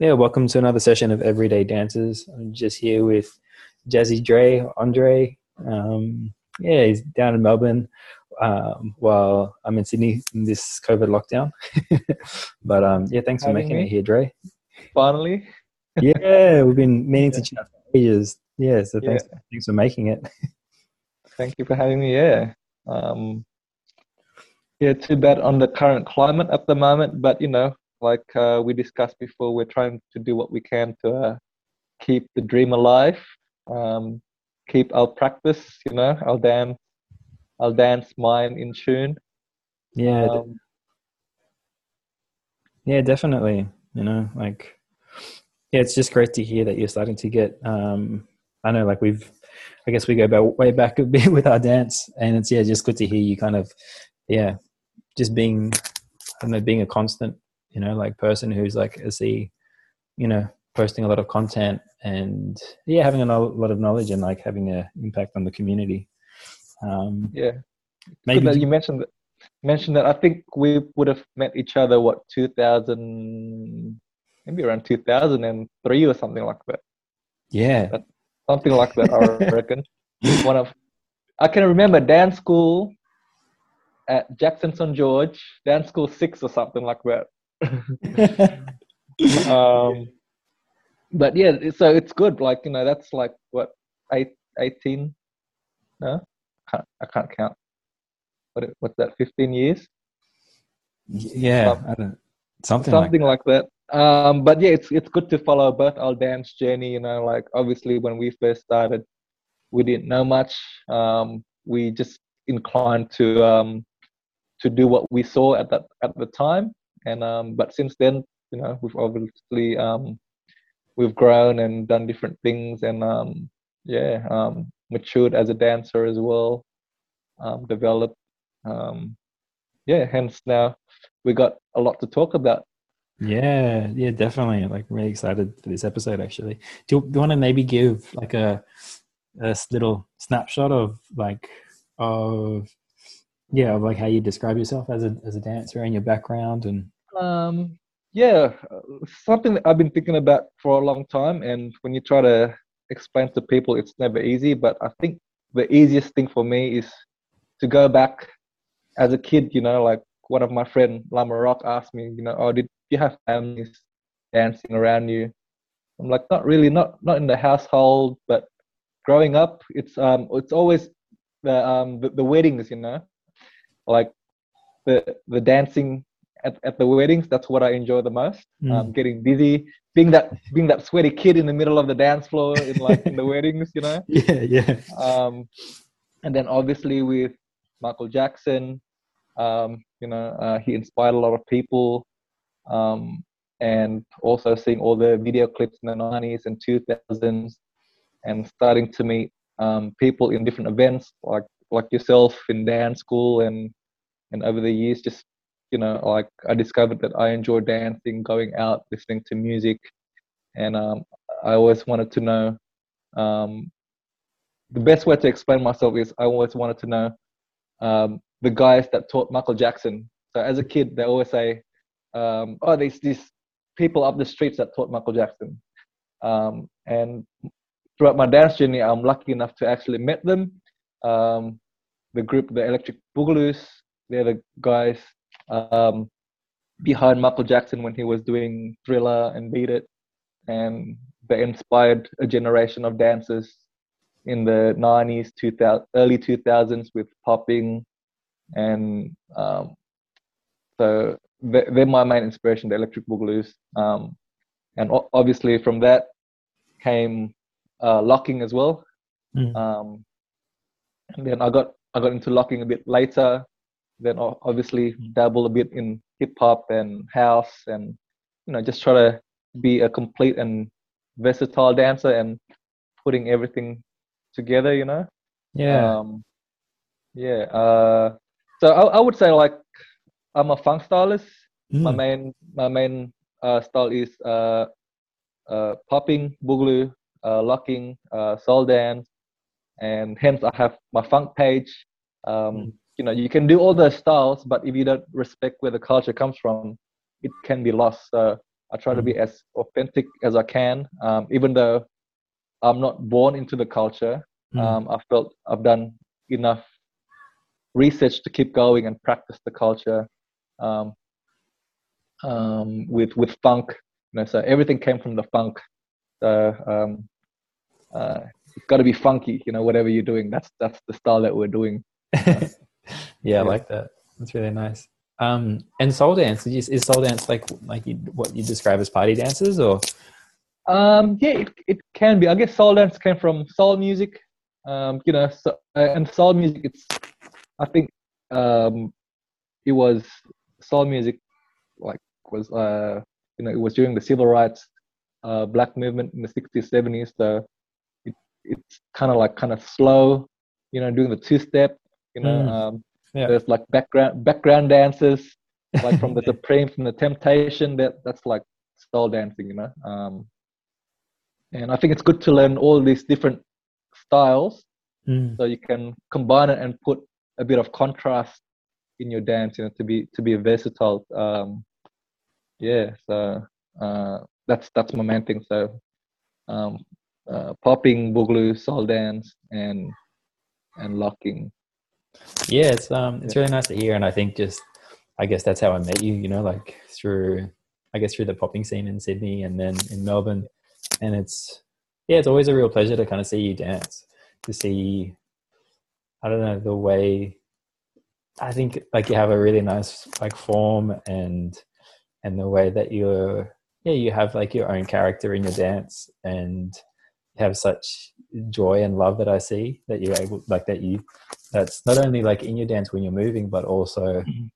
Yeah, welcome to another session of Everyday Dancers. I'm just here with Jazzy Dre, Andre. Um, yeah, he's down in Melbourne um, while I'm in Sydney in this COVID lockdown. but um, yeah, thanks for Having making me. it here, Dre. Finally, Yeah, we've been meaning to chat for ages. Yeah, so thanks, Yeah. thanks for making it. thank you for having me. Yeah, um, yeah. Too bad on the current climate at the moment, but you know, like uh, we discussed before, we're trying to do what we can to uh, keep the dream alive, um, keep our practice, you know, our dance, our dance mind in tune. Yeah, Um, yeah, definitely. You know, like, yeah, it's just great to hear that you're starting to get. Um, I know, like we've, I guess we go back way back a bit with our dance, and it's yeah, just good to hear you kind of, yeah, just being, I don't know, being a constant, you know, like person who's like a C, you know, posting a lot of content and yeah, having a lot of knowledge and like having an impact on the community. Um, yeah. Maybe you mentioned that. Mentioned that. I think we would have met each other what 2000, maybe around 2003 or something like that. yeah, something like that. I reckon one of I can remember dance school at Jackson St George, dance school six or something like that. Um, but yeah, so it's good. Like you know, that's like what eight, 18? No, can't, I can't count. What what's that? Fifteen years, yeah, I don't, something, like something like that. Um, but yeah, it's it's good to follow both our dance journey. You know, like obviously when we first started, we didn't know much. Um, we just inclined to um, to do what we saw at that at the time, and um, but since then, you know, we've obviously um, we've grown and done different things, and um, yeah, um, matured as a dancer as well, um, developed. Um, yeah, hence now we got a lot to talk about. Yeah, yeah, definitely. Like really excited for this episode. Actually, do you, do you want to maybe give like a a little snapshot of like of yeah, of like how you describe yourself as a as a dancer and your background and Um, yeah, something that I've been thinking about for a long time, and when you try to explain to people, it's never easy. But I think the easiest thing for me is to go back as a kid. You know, like one of my friend Lama Rock asked me, you know, oh, did you have families dancing around you? I'm like, not really, not not in the household, but growing up, it's um, it's always the um the, the weddings, you know, like the the dancing at, at the weddings. That's what I enjoy the most. Um, getting busy, being that being that sweaty kid in the middle of the dance floor in like in the weddings, you know. yeah, yeah, Um, and then obviously with Michael Jackson, um, you know, uh, he inspired a lot of people. Um, and also seeing all the video clips in the 90s and 2000s and starting to meet um, people in different events like like yourself in dance school and and over the years just you know like i discovered that i enjoy dancing going out listening to music and um, i always wanted to know um, the best way to explain myself is i always wanted to know um, the guys that taught michael jackson. So as a kid they always say um, oh there's these people up the streets that taught michael jackson. Um, and throughout my dance journey i'm lucky enough to actually met them. Um, the group the electric boogaloo's they're the guys um, behind michael jackson when he was doing thriller and beat it and they inspired a generation of dancers in the 90s 2000 early 2000s with popping and um, so they- they're my main inspiration the electric boogaloo's um, and o- obviously from that came uh, locking as well Mm. um, and then I got I got into locking a bit later. Then obviously dabble a bit in hip hop and house, and you know just try to be a complete and versatile dancer and putting everything together. You know. yeah, Um, yeah. Uh, so I, I would say like I'm a funk stylist. My Mm. main my main uh, style is uh, uh, popping, boogaloo, uh, locking, uh, soul dance, and hence I have my funk page. Um, Mm. You know, you can do all the styles, but if you don't respect where the culture comes from, it can be lost. So I try to be as authentic as I can, um, even though I'm not born into the culture. Mm. Um, I felt I've done enough research to keep going and practice the culture um, um, with with funk. You know, so everything came from the funk. So um, uh, it's got to be funky. You know, whatever you're doing, that's that's the style that we're doing. yeah, Yeah. I like that. That's really nice. Um, and soul dance is, is soul dance like like you, what you describe as party dances, or Um, yeah, it, it can be. I guess soul dance came from soul music. Um, you know, so, uh, and soul music, it's, I think, um, it was soul music, like was, uh, you know, it was during the civil rights, uh, black movement in the 60s, 70s. So it, it's kind of like kind of slow, you know, doing the two step, you know, Mm. um, Yeah. there's like background, background dances, like from the Supreme, from the Temptation, that that's like soul dancing, you know. Um, and I think it's good to learn all these different styles Mm. so you can combine it and put a bit of contrast in your dance, you know, to be to be versatile. Um, yeah, so uh, that's that's my main thing. So um, uh, popping, boogaloo, soul dance, and and locking. Yeah, it's um, it's really nice to hear, and I think just I guess that's how I met you. You know, like through I guess through the popping scene in Sydney and then in Melbourne, and it's yeah, it's always a real pleasure to kind of see you dance, to see I don't know the way I think like you have a really nice like form and and the way that you're yeah you have like your own character in your dance and have such joy and love that I see that you're able like that you that's not only like in your dance when you're moving but also Mhm.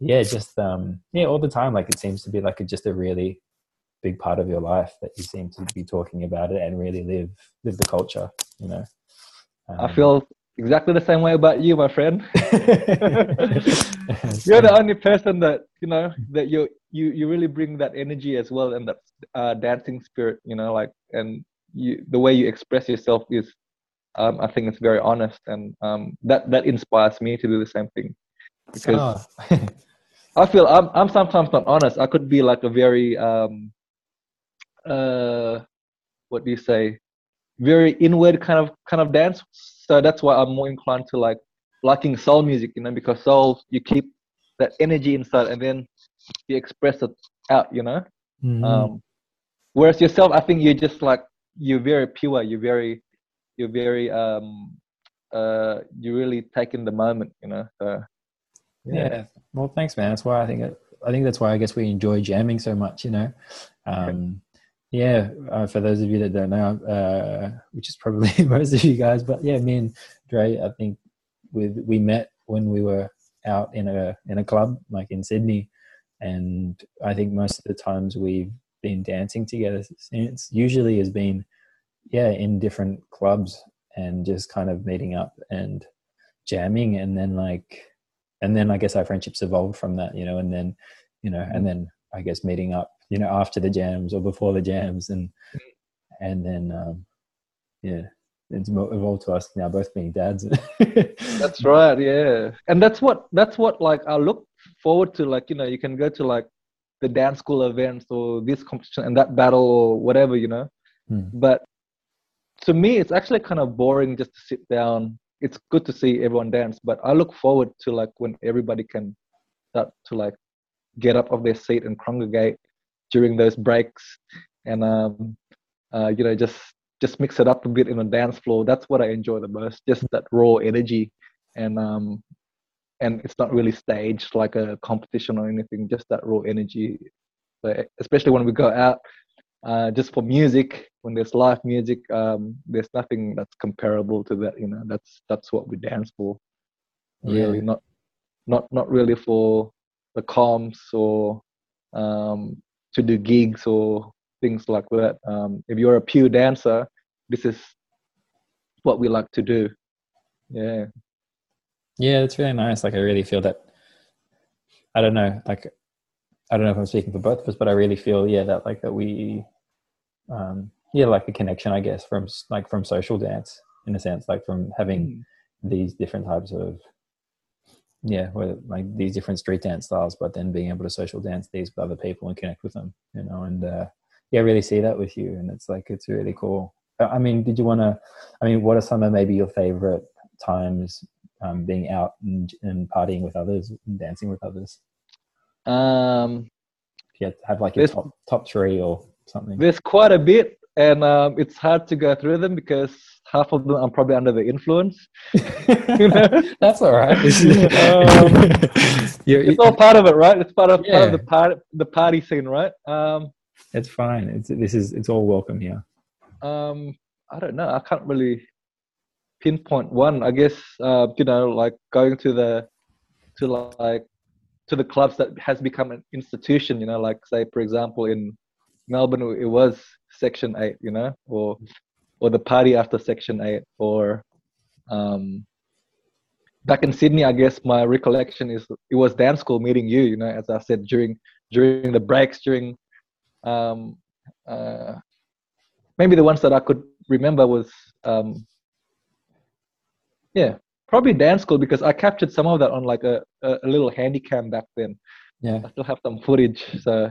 yeah just um yeah all the time like it seems to be like a, just a really big part of your life that you seem to be talking about it and really live live the culture you know I Um, feel exactly the same way about you, my friend. You're the only person that you know that you you you really bring that energy as well and that uh, dancing spirit. You know, like and you the way you express yourself is, um, I think it's very honest and um, that that inspires me to do the same thing because Oh. I feel I'm I'm sometimes not honest. I could be like a very um, uh, what do you say? Very inward kind of kind of dance. So that's why I'm more inclined to like liking soul music, you know, because soul you keep that energy inside and then you express it out, you know. Mhm. Um, whereas yourself, I think you're just like you're very pure. You're very you're very um uh you really take in the moment, you know. So, yeah. Well, thanks, man. That's why I think it, I think that's why I guess we enjoy jamming so much. You know, um, yeah. Uh, for those of you that don't know, uh, which is probably most of you guys, but yeah, me and Dre, I think with we met when we were out in a in a club like in Sydney, and I think most of the times we've been dancing together since usually has been yeah in different clubs and just kind of meeting up and jamming and then like and then I guess our friendships evolved from that, you know, and then, you know, and then I guess meeting up, you know, after the jams or before the jams and, and then, um, yeah, it's evolved to us now both being dads. That's right, yeah. And that's what that's what like I look forward to. Like, you know, you can go to like the dance school events or this competition and that battle or whatever, you know. Hmm. But to me it's actually kind of boring just to sit down. It's good to see everyone dance, but I look forward to like when everybody can start to like get up off their seat and congregate during those breaks and um uh you know just just mix it up a bit in a dance floor. That's what I enjoy the most. Just that raw energy and um and it's not really staged like a competition or anything just that raw energy but especially when we go out uh, just for music when there's live music um, there's nothing that's comparable to that you know. That's that's what we dance for. Really not not not really for the comms or um, to do gigs or things like that. Um, if you're a pure dancer this is what we like to do. Yeah. Yeah, it's really nice. Like I really feel that, I don't know, like, I don't know if I'm speaking for both of us, but I really feel, yeah, that like that we, um, yeah, like a connection, I guess, from like from social dance in a sense, like from having these different types of yeah, where like these different street dance styles, but then being able to social dance these with other people and connect with them, you know, and uh, yeah, really see that with you, and it's like it's really cool. I mean, did you want to? I mean, what are some of maybe your favorite times um, being out and, and partying with others and dancing with others? Um, if you had to have like your top top three or something. There's quite a bit, and um, it's hard to go through them because half of them I'm probably under the influence. you know? That's all right. um, it's all part of it, right? It's part of, yeah. part of the part the party scene, right? Um, it's fine. It's this is it's all welcome here. Um, I don't know. I can't really pinpoint one. I guess uh, you know, like going to the to like to the clubs that has become an institution. You know, like say for example in Melbourne, it was Section Eight. You know, or or the party after Section Eight, or um, back in Sydney, I guess my recollection is it was dance school meeting you. You know, as I said during during the breaks, during um, uh, maybe the ones that I could remember was um, yeah, probably dance school because I captured some of that on like a, a, little handy cam back then. Yeah, I still have some footage, so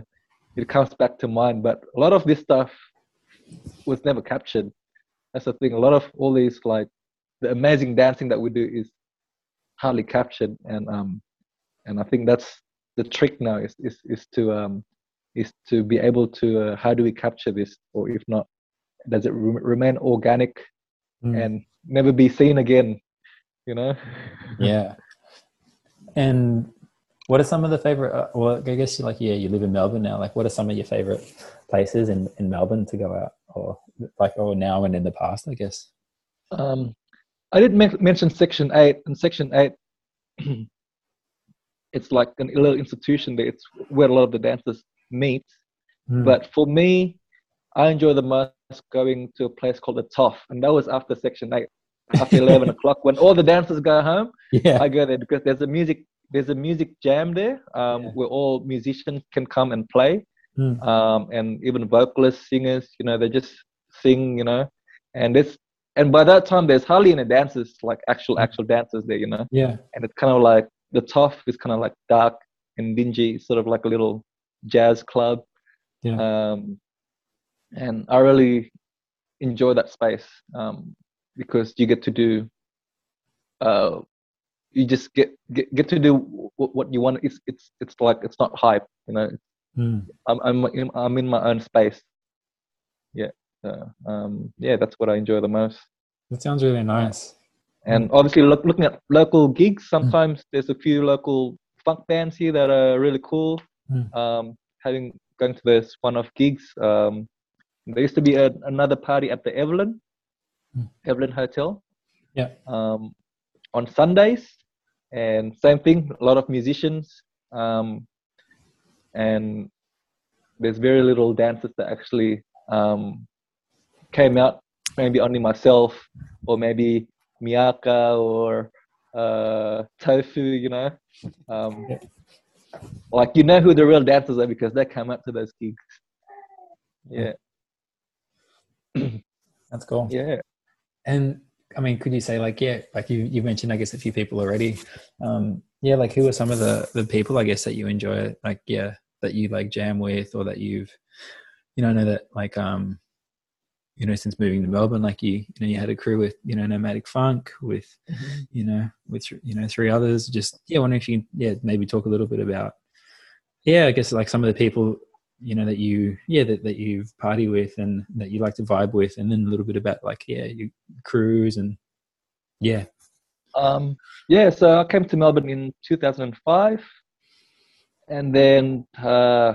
it comes back to mind. But a lot of this stuff was never captured. That's the thing. A lot of all these like the amazing dancing that we do is hardly captured, and um, and I think that's the trick now is is is to um is to be able to uh, how do we capture this, or if not, does it re- remain organic mm. and never be seen again? You know? Yeah. And what are some of the favorite uh, well i guess you like yeah you live in melbourne now. Like what are some of your favorite places in in melbourne to go out or like or now and in the past i guess? Um i did mention section 8 and section 8 it's like an little institution that it's where a lot of the dancers meet. Mm. but for me i enjoy the most going to a place called the toff and that was after section 8 after 11 o'clock when all the dancers go home yeah. I go there because there's a music there's a music jam there um, yeah. where all musicians can come and play. Mm. um, and even vocalists singers you know they just sing you know. And it's and by that time there's hardly any dancers like actual hmm. actual dancers there you know. Yeah. And it's kind of like the toff is kind of like dark and dingy sort of like a little jazz club. Yeah. Um, and i really enjoy that space. Um, because you get to do uh, you just get, get get to do what, what you want it's it's it's like it's not hype you know mm. i'm i'm in, i'm in my own space yeah uh, um yeah that's what i enjoy the most that sounds really nice and obviously look, looking at local gigs hmm. sometimes mm. there's a few local funk bands here that are really cool mm. um having going to this one of gigs um there used to be a, another party at the evelyn Evelyn Hotel. Yeah. Um, on Sundays, and same thing. A lot of musicians, um, and there's very little dancers that actually um, came out. Maybe only myself, or maybe Miyaka or uh, Tofu. You know, um, like you know who the real dancers are because they come out to those gigs. Yeah. That's cool. Yeah. And I mean, could you say like, yeah, like you you mentioned, I guess a few people already. Um, yeah, like who are some of the the people I guess that you enjoy, like yeah, that you like jam with, or that you've, you know, I know that like um, you know, since moving to Melbourne, like you, you know, you had a crew with you know Nomadic Funk with, mm-hmm. you know, with you know three others. Just yeah, wondering if you yeah maybe talk a little bit about yeah, I guess like some of the people you know that you yeah that, that you party with and that you like to vibe with and then a little bit about like yeah your cruise and yeah. Um yeah so i came to melbourne in 2005 and then uh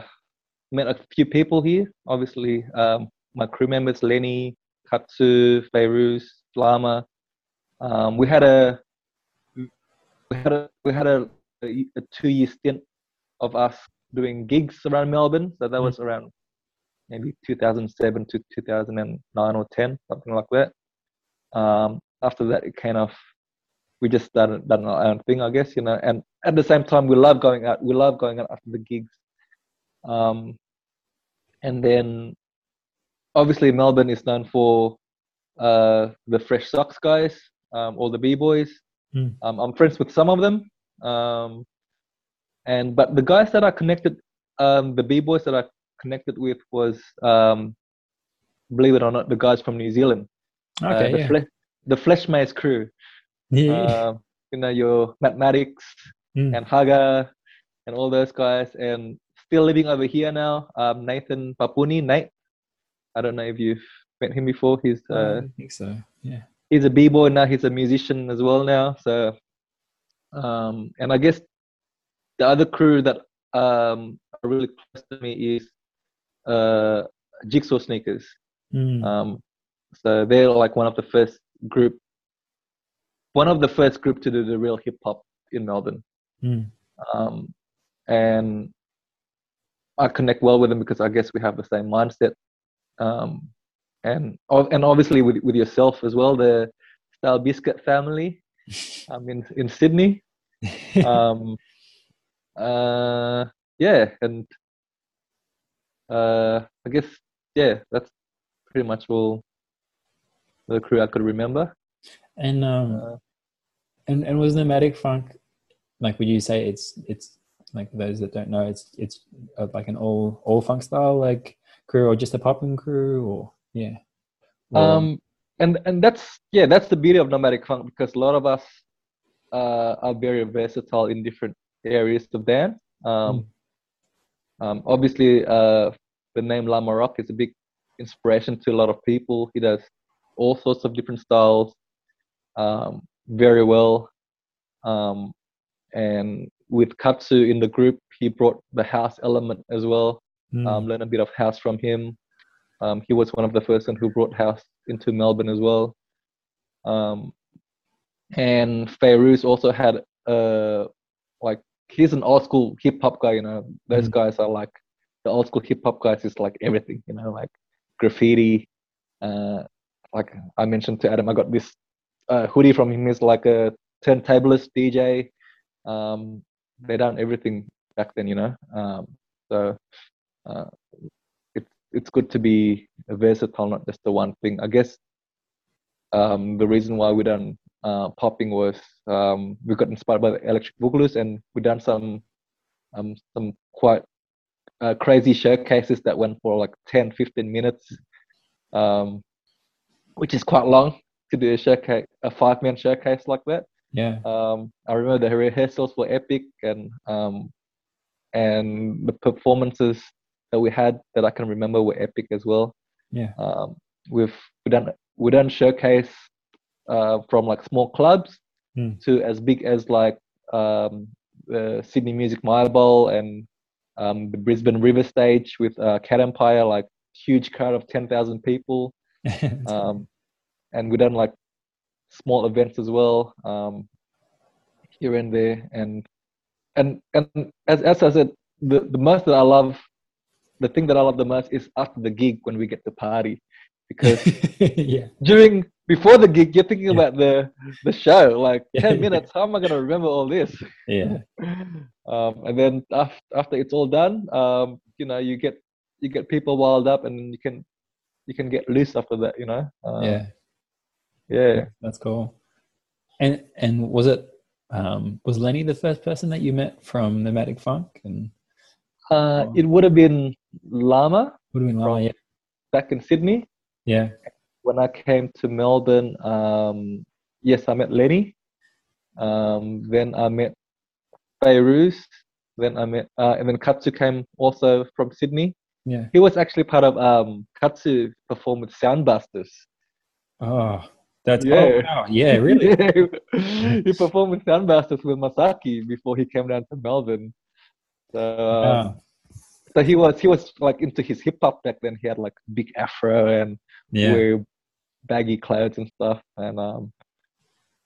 met a few people here. Obviously um my crew members lenny katsu Fairuz, lama um we had a we had a we had a, a two year stint of us doing gigs around Melbourne. So that was mm. around maybe 2007 to 2009 or 10, something like that. Um, after that, it kind of we just started done our own thing, I guess, you know. And at the same time, we love going out. We love going out after the gigs. Um, and then, obviously, Melbourne is known for uh, the Fresh Socks guys, um, all the b boys. Mm. Um, I'm friends with some of them. Um, and but the guys that I connected, um, the b boys that I connected with was, um, believe it or not, the guys from New Zealand. Okay, uh, the, yeah. Fle- the Flesh Maze crew. yeah. Uh, you know your mathematics Mm. and Haga and all those guys, and still living over here now. Um, Nathan Papuni, Nate. I don't know if you've met him before. He's I uh, don't think so. Yeah. he's a b-boy now. He's a musician as well now. So, um, and I guess the other crew that um are really close to me is uh, Jigsaw Sneakers. Mm. Um, so they're like one of the first group, one of the first group to do the real hip hop in Melbourne. Mm. Um, and I connect well with them because I guess we have the same mindset. Um, and and obviously with with yourself as well, the Style Biscuit family. I'm in in Sydney. Um, uh, yeah, and uh, I guess yeah, that's pretty much all the crew I could remember. and um, Uh, and and was nomadic funk like? Would you say it's it's like those that don't know, it's it's uh, like an all all funk style like crew, or just a popping crew, or yeah. Or- um and and that's yeah that's the beauty of nomadic funk because a lot of us uh, are very versatile in different areas of dance um, um obviously uh the name lama rock is a big inspiration to a lot of people he does all sorts of different styles um very well um and with katsu in the group he brought the house element as well Mm. um, learn a bit of house from him. Um, he was one of the person who brought house into Melbourne as well. Um, and Fairuz also had uh, like he's an old school hip hop guy. You know, those Mhm. guys are like the old school hip hop guys is like everything. You know, like graffiti. Uh, like I mentioned to Adam, I got this uh, hoodie from him. He's like a turntablist DJ. Um, they done everything back then. You know, um, so uh, it's it's good to be versatile, not just the one thing. I guess um, the reason why we done uh, popping was um, we got inspired by the Electric Boogaloo's and we done some um, some quite uh, crazy showcases that went for like 10, 15 minutes, um, which is quite long to do a showcase, a five man showcase like that. yeah. Um, I remember the rehearsals were epic, and um, and the performances that we had that I can remember were epic as well. Yeah. Um, we've we done we done showcase uh, from like small clubs Hmm. to as big as like um, the Sidney Myer Music Bowl and um, the Brisbane River Stage with uh, Cat Empire, like huge crowd of ten thousand people um, and we done like small events as well um, here and there and and and as, as I said the, the most that I love the thing that I love the most is after the gig when we get to party because yeah. during before the gig you're thinking Yeah. about the the show like Yeah, 10 yeah. minutes how am I gonna remember all this Yeah. um, and then after, after it's all done um, you know you get you get people wild up and you can you can get loose after that you know um, Yeah. yeah That's cool. And and was it um was Lenny the first person that you met from Nomadic Funk and Uh, Oh. it would have been Lama would have been Lama, From- yeah. back in Sydney. Yeah. When I came to Melbourne, um, yes, I met Lenny. Um, then I met Fairuz. Then I met, uh, and then Katsu came also from Sydney. Yeah. He was actually part of um, Katsu performed with Soundbusters. Oh, that's Yeah. oh, wow. Yeah, really. he performed with Soundbusters with Masaki before he came down to Melbourne. So, Wow. so he was he was like into his hip hop back then. He had like big afro and Yeah. Baggy clothes and stuff. And um,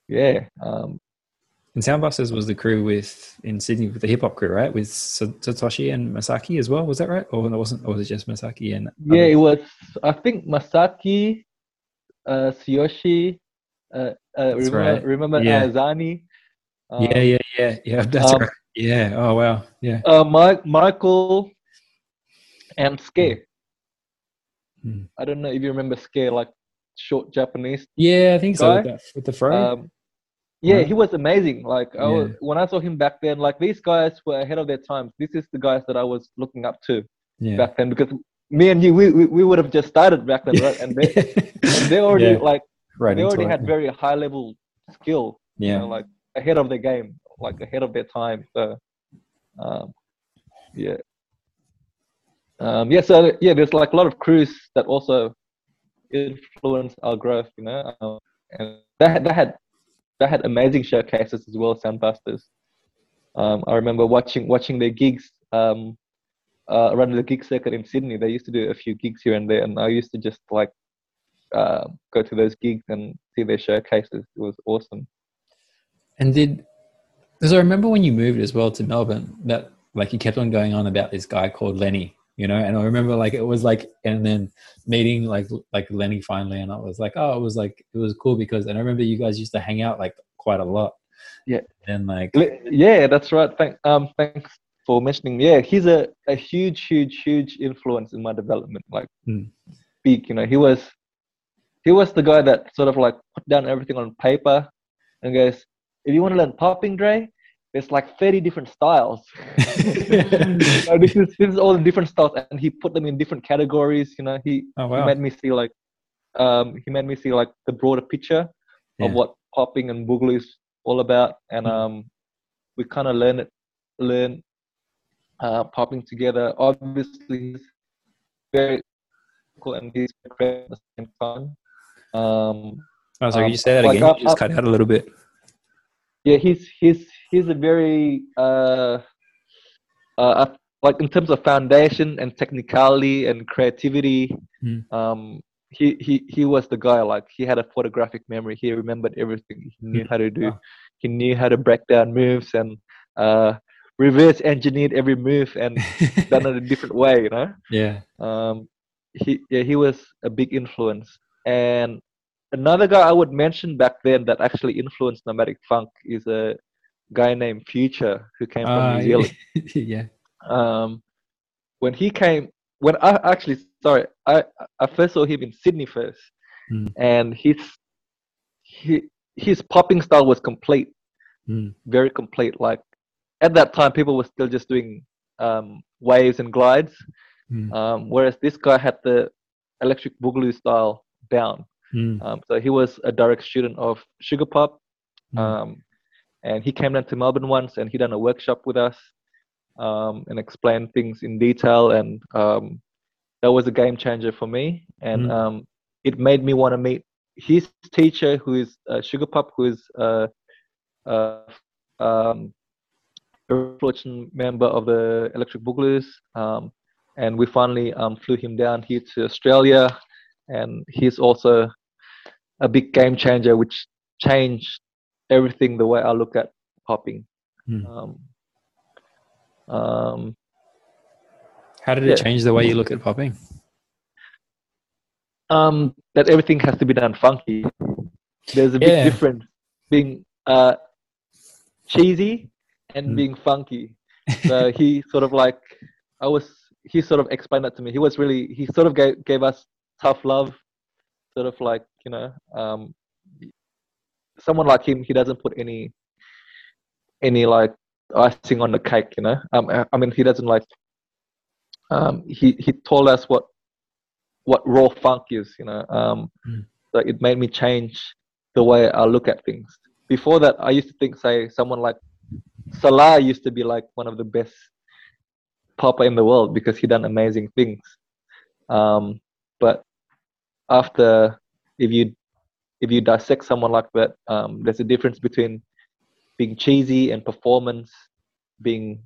yeah, um, And Soundbusters was the crew with in Sydney with the hip hop crew, right? With Sa- Satoshi and Masaki as well. Was that right? Or it wasn't? Or was it just Masaki and? yeah, it was. I think Masaki, uh, Tsuyoshi, uh, uh, remember right. remember Yeah. Azani. Um, yeah, yeah, yeah, yeah. That's um, right. Yeah. Oh wow. Yeah. Uh, Mike, Michael, and Scare. Hmm. I don't know if you remember Scare, like short Japanese. Yeah, I think so. With the, with the fro. Um, yeah, he was amazing. Like I was, Yeah. when I saw him back then, like these guys were ahead of their times. This is the guys that I was looking up to Yeah. back then because me and you, we we, we would have just started back then, right? And they and they already like right they already it. had very high level skill. You yeah. know, like ahead of their game, like ahead of their time. So, um, yeah. Um, yeah, so yeah, there's like a lot of crews that also influence our growth, you know, um, and that that had that had amazing showcases as well, Soundbusters. Um, I remember watching watching their gigs um, uh, around the gig circuit in Sydney. They used to do a few gigs here and there, and I used to just like uh, go to those gigs and see their showcases. It was awesome. And did because I remember when you moved as well to Melbourne that like you kept on going on about this guy called Lenny, you know, and I remember like it was like and then meeting like like Lenny finally and I was like, oh, it was like it was cool because and I remember you guys used to hang out like quite a lot. Yeah. And like Yeah, that's right. Thank, um, thanks for mentioning. Yeah, he's a, a huge, huge, huge influence in my development. Like, Hmm. big. You know, he was he was the guy that sort of like put down everything on paper and goes, "If you want to learn popping, Dre, there's like 30 different styles. So this is this is all the different styles, and he put them in different categories. You know, he oh he made me see like um he made me see like the broader picture Yeah. of what popping and boogaloo is all about and Mm. um we kind of learn it learn uh popping together obviously he's very cool and he's creative at the same time um Oh, sorry, um, you say that like, again? you just cut out a little bit. yeah he's he's he's a very uh uh uh, like in terms of foundation and technicality and creativity Mm. um he he he was the guy like he had a photographic memory he remembered everything he knew how to do Wow. he knew how to break down moves and uh reverse engineered every move and done it a different way you know yeah. um he yeah he was a big influence and another guy i would mention back then that actually influenced nomadic funk is a guy named future who came from Ah, new zealand yeah. um when he came when i actually sorry i i first saw him in sydney first Hmm. and his he, his popping style was complete Mm. very complete like at that time people were still just doing um waves and glides Mm. um whereas this guy had the electric boogaloo style down Mm. um so he was a direct student of sugar pop Mm. um, and he came down to Melbourne once and he done a workshop with us um, and explained things in detail. And um, that was a game changer for me. And Mm. um, it made me want to meet his teacher who is uh, Sugar Pop who is uh, uh, um, a fortunate member of the Electric Boogaloos. Um, and we finally um, flew him down here to Australia. And he's also a big game changer which changed everything the way I look at popping. Mm. Um, um, How did it yeah. change the way you look at popping? um, that everything has to be done funky. There's a big Yeah. difference being uh, cheesy and Mm. being funky. So he sort of like I was. He sort of explained that to me. He was really. He sort of gave gave us tough love. Sort of like you know, um, someone like him. He doesn't put any any like icing on the cake. You know. Um, I- I mean, he doesn't like. Um, he he told us what what raw funk is. You know. Um, Mm. so it made me change the way I look at things. Before that, I used to think, say, someone like Salah used to be like one of the best popper in the world because he done amazing things. Um, but after, if you if you dissect someone like that, um, there's a difference between being cheesy and performance, being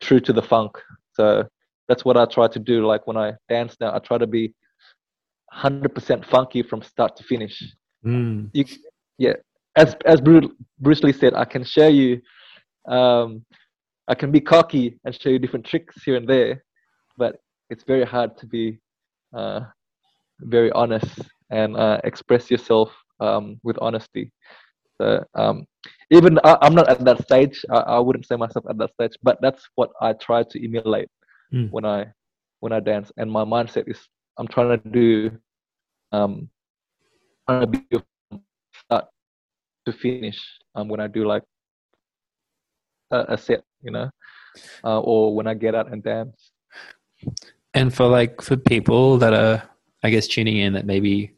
true to the funk. So that's what I try to do. Like when I dance now, I try to be 100% funky from start to finish Mm. you yeah as as Bruce, Bruce Lee said I can show you um I can be cocky and show you different tricks here and there but it's very hard to be uh very honest and uh, express yourself um with honesty so um even I, I'm not at that stage I, I wouldn't say myself at that stage but that's what I try to emulate Mm. when I when I dance and my mindset is I'm trying to do um trying to be from start to finish um, when I do like a, a set, you know, uh, or when I get out and dance. And for like for people that are, I guess, tuning in that maybe,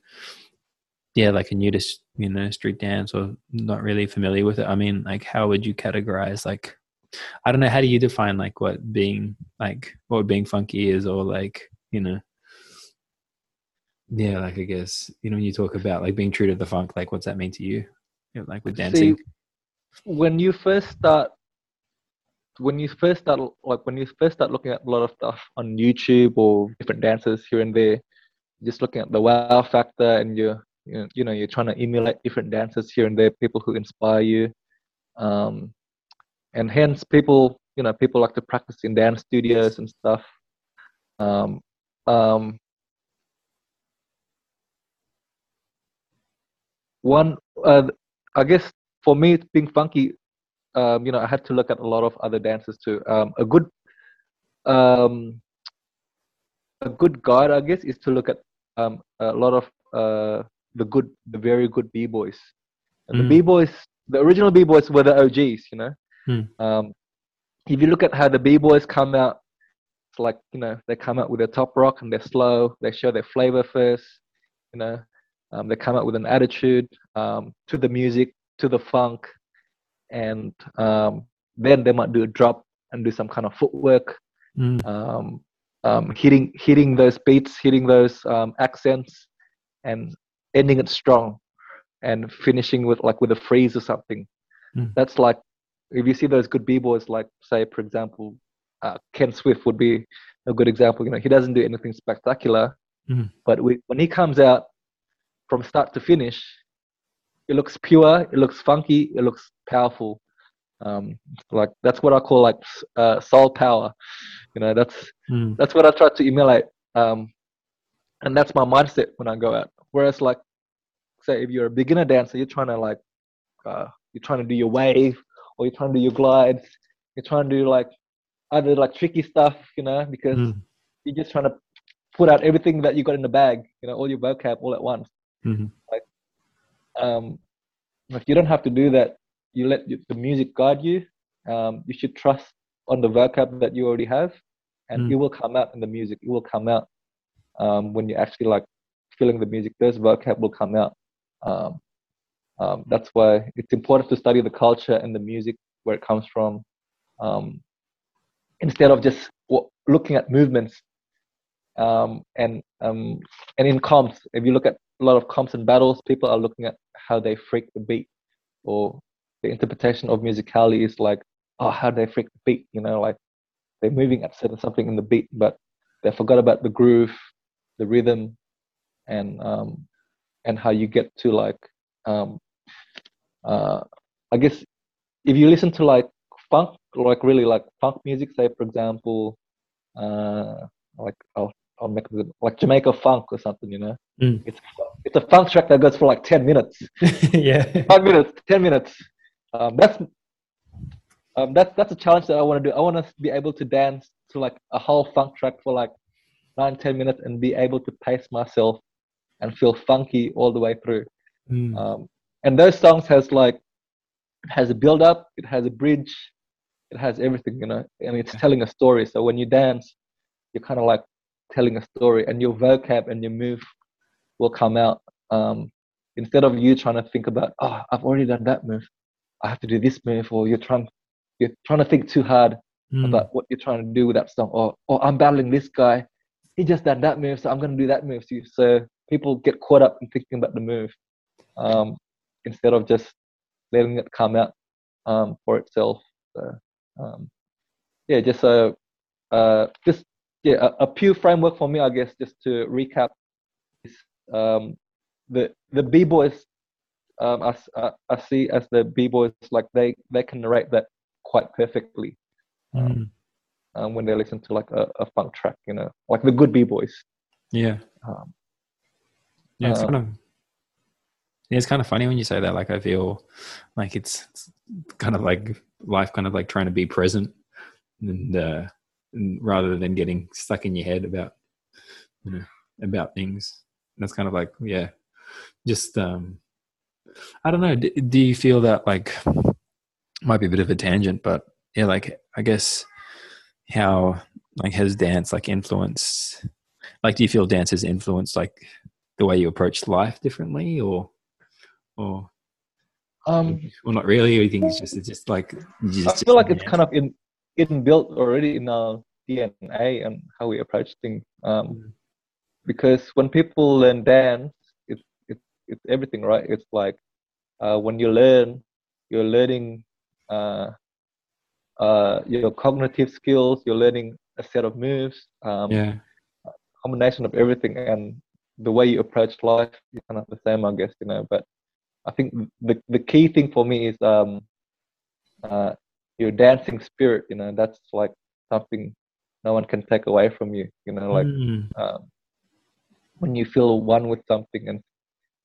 yeah, like a to you know street dance or not really familiar with it. I mean, like, how would you categorize like? I don't know. How do you define like what being like what being funky is, or like you know? Yeah, like I guess you know when you talk about like being true to the funk, like what's that mean to you? You know, like with dancing. See, when you first start when you first start like when you first start looking at a lot of stuff on YouTube or different dances here and there, just looking at the wow factor and you're you know, you know you're trying to emulate different dances here and there, people who inspire you, um, and hence people you know people like to practice in dance studios and stuff. Um, um, one, uh, I guess for me, being funky um, you know, I had to look at a lot of other dances too. Um, a good, um, a good guide, I guess, is to look at um, a lot of uh, the good, the very good b boys. And mm. the b boys, the original b boys were the OGs. You know, mm. um, if you look at how the b boys come out, it's like you know they come out with a top rock and they're slow. They show their flavor first. You know, um, they come out with an attitude um, to the music, to the funk, and um, then they might do a drop and do some kind of footwork, mm. um, um, hitting hitting those beats, hitting those um, accents, and ending it strong, and finishing with like with a freeze or something. Mm. That's like if you see those good b-boys, like say for example, uh, Ken Swift would be a good example. You know, he doesn't do anything spectacular, mm. but we, when he comes out from start to finish, it looks pure, it looks funky, it looks powerful. Um, like that's what I call like uh, soul power. You know, that's mm. that's what I try to emulate, um, and that's my mindset when I go out. Whereas, like, say if you're a beginner dancer, you're trying to like uh, you're trying to do your wave or you're trying to do your glides. You're trying to do like other like tricky stuff, you know, because mm. you're just trying to put out everything that you got in the bag, you know, all your vocab all at once. Mm-hmm. Like um, if you don't have to do that, you let the music guide you. Um, you should trust on the vocab that you already have, and mm. it will come out in the music. It will come out um, when you actually like feeling the music. Those vocab will come out. Um, um, that's why it's important to study the culture and the music where it comes from, um, instead of just looking at movements. Um, and um, and in comps, if you look at a lot of comps and battles, people are looking at how they freak the beat, or the interpretation of musicality is like, oh, how they freak the beat, you know, like they're moving at certain something in the beat, but they forgot about the groove, the rhythm, and um, and how you get to like, um, uh, I guess, if you listen to like funk, like really like funk music, say for example, uh, like I'll I'll make like Jamaica funk or something, you know. Mm. It's it's a funk track that goes for like ten minutes. yeah, five minutes, ten minutes. Um, that's um, that's that's a challenge that I want to do. I want to be able to dance to like a whole funk track for like nine, ten minutes and be able to pace myself and feel funky all the way through. Mm. Um, and those songs has like has a build up, it has a bridge, it has everything, you know, and it's telling a story. So when you dance, you're kind of like telling a story and your vocab and your move will come out um, instead of you trying to think about oh i've already done that move i have to do this move or you're trying you're trying to think too hard mm. about what you're trying to do with that song or, or i'm battling this guy he just done that move so i'm going to do that move too so people get caught up in thinking about the move um, instead of just letting it come out um, for itself so um, yeah just so uh, just yeah, a, a pure framework for me, I guess, just to recap, is um, the the b boys. Um, I, I, I see as the b boys like they they can narrate that quite perfectly. Mm. Um, when they listen to like a, a funk track, you know, like the good b boys. Yeah. Um, yeah, it's uh, kind of yeah, it's kind of funny when you say that. Like, I feel like it's, it's kind of like life, kind of like trying to be present and uh, rather than getting stuck in your head about you know about things that's kind of like yeah just um I don't know. Do, do you feel that like might be a bit of a tangent, but yeah, like I guess how like has dance like influenced like do you feel dance has influenced like the way you approach life differently or or um well not really or you think it's just it's just like just, i feel like it's kind of in inbuilt already in our dna and how we approach things. Um mm. because when people learn dance it's it's it's everything right? It's like uh when you learn you're learning uh uh your cognitive skills you're learning a set of moves um yeah. combination of everything. And the way you approach life is kind of the same, I guess, you know. But I think the the key thing for me is um, uh, your dancing spirit. You know, that's like something no one can take away from you. You know, like mm. um, when you feel one with something, and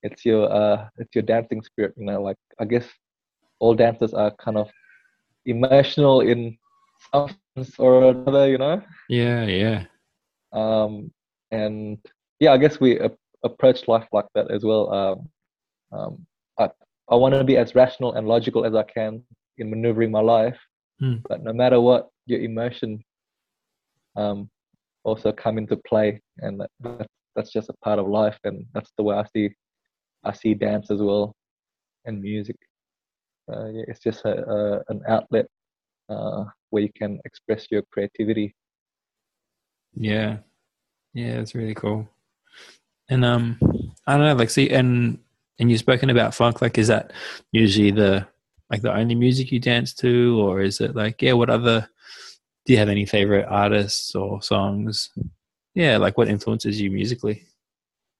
it's your uh, it's your dancing spirit. You know, like I guess all dancers are kind of emotional in some sense or another. You know. Yeah, yeah. Um, and yeah, I guess we approach life like that as well. Um, um, I I want to be as rational and logical as I can in maneuvering my life, mm. but no matter what, your emotion um, also come into play, and that, that's just a part of life, and that's the way I see I see dance as well, and music. Uh, yeah, it's just a, a an outlet uh, where you can express your creativity. Yeah, yeah, it's really cool. And um, I don't know, like, see, and and you've spoken about funk. Like, is that usually the like the only music you dance to, or is it like, yeah, what other? Do you have any favorite artists or songs? Yeah, like what influences you musically?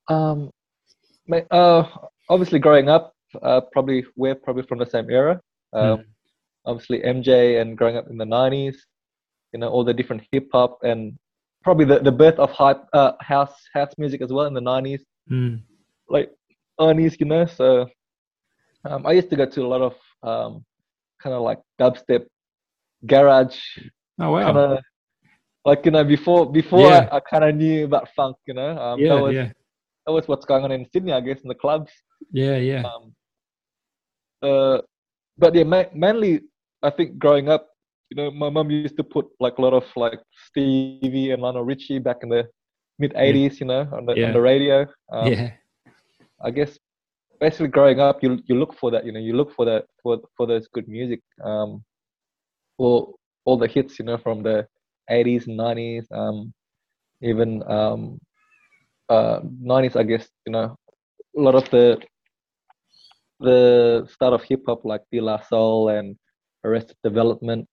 Um, uh, obviously growing up, uh, probably we're probably from the same era. Um, mm. Obviously MJ and growing up in the '90s, you know, all the different hip hop and probably the, the birth of hype uh, house house music as well in the 90s mm. like 90s you know so um, i used to go to a lot of um, kind of like dubstep garage oh wow kinda, like you know before before yeah. i, I kind of knew about funk you know um, yeah, that was yeah. that was what's going on in sydney i guess in the clubs yeah yeah um, uh, but yeah ma- mainly i think growing up you know, my mom used to put like a lot of like Stevie and Lionel Richie back in the mid '80s, yeah. you know, on the yeah. on the radio. Um, yeah. I guess basically growing up, you you look for that, you know, you look for that for for those good music, um, all all the hits, you know, from the '80s and '90s, um, even um, uh, '90s, I guess, you know, a lot of the the start of hip hop like De La Soul and Arrested Development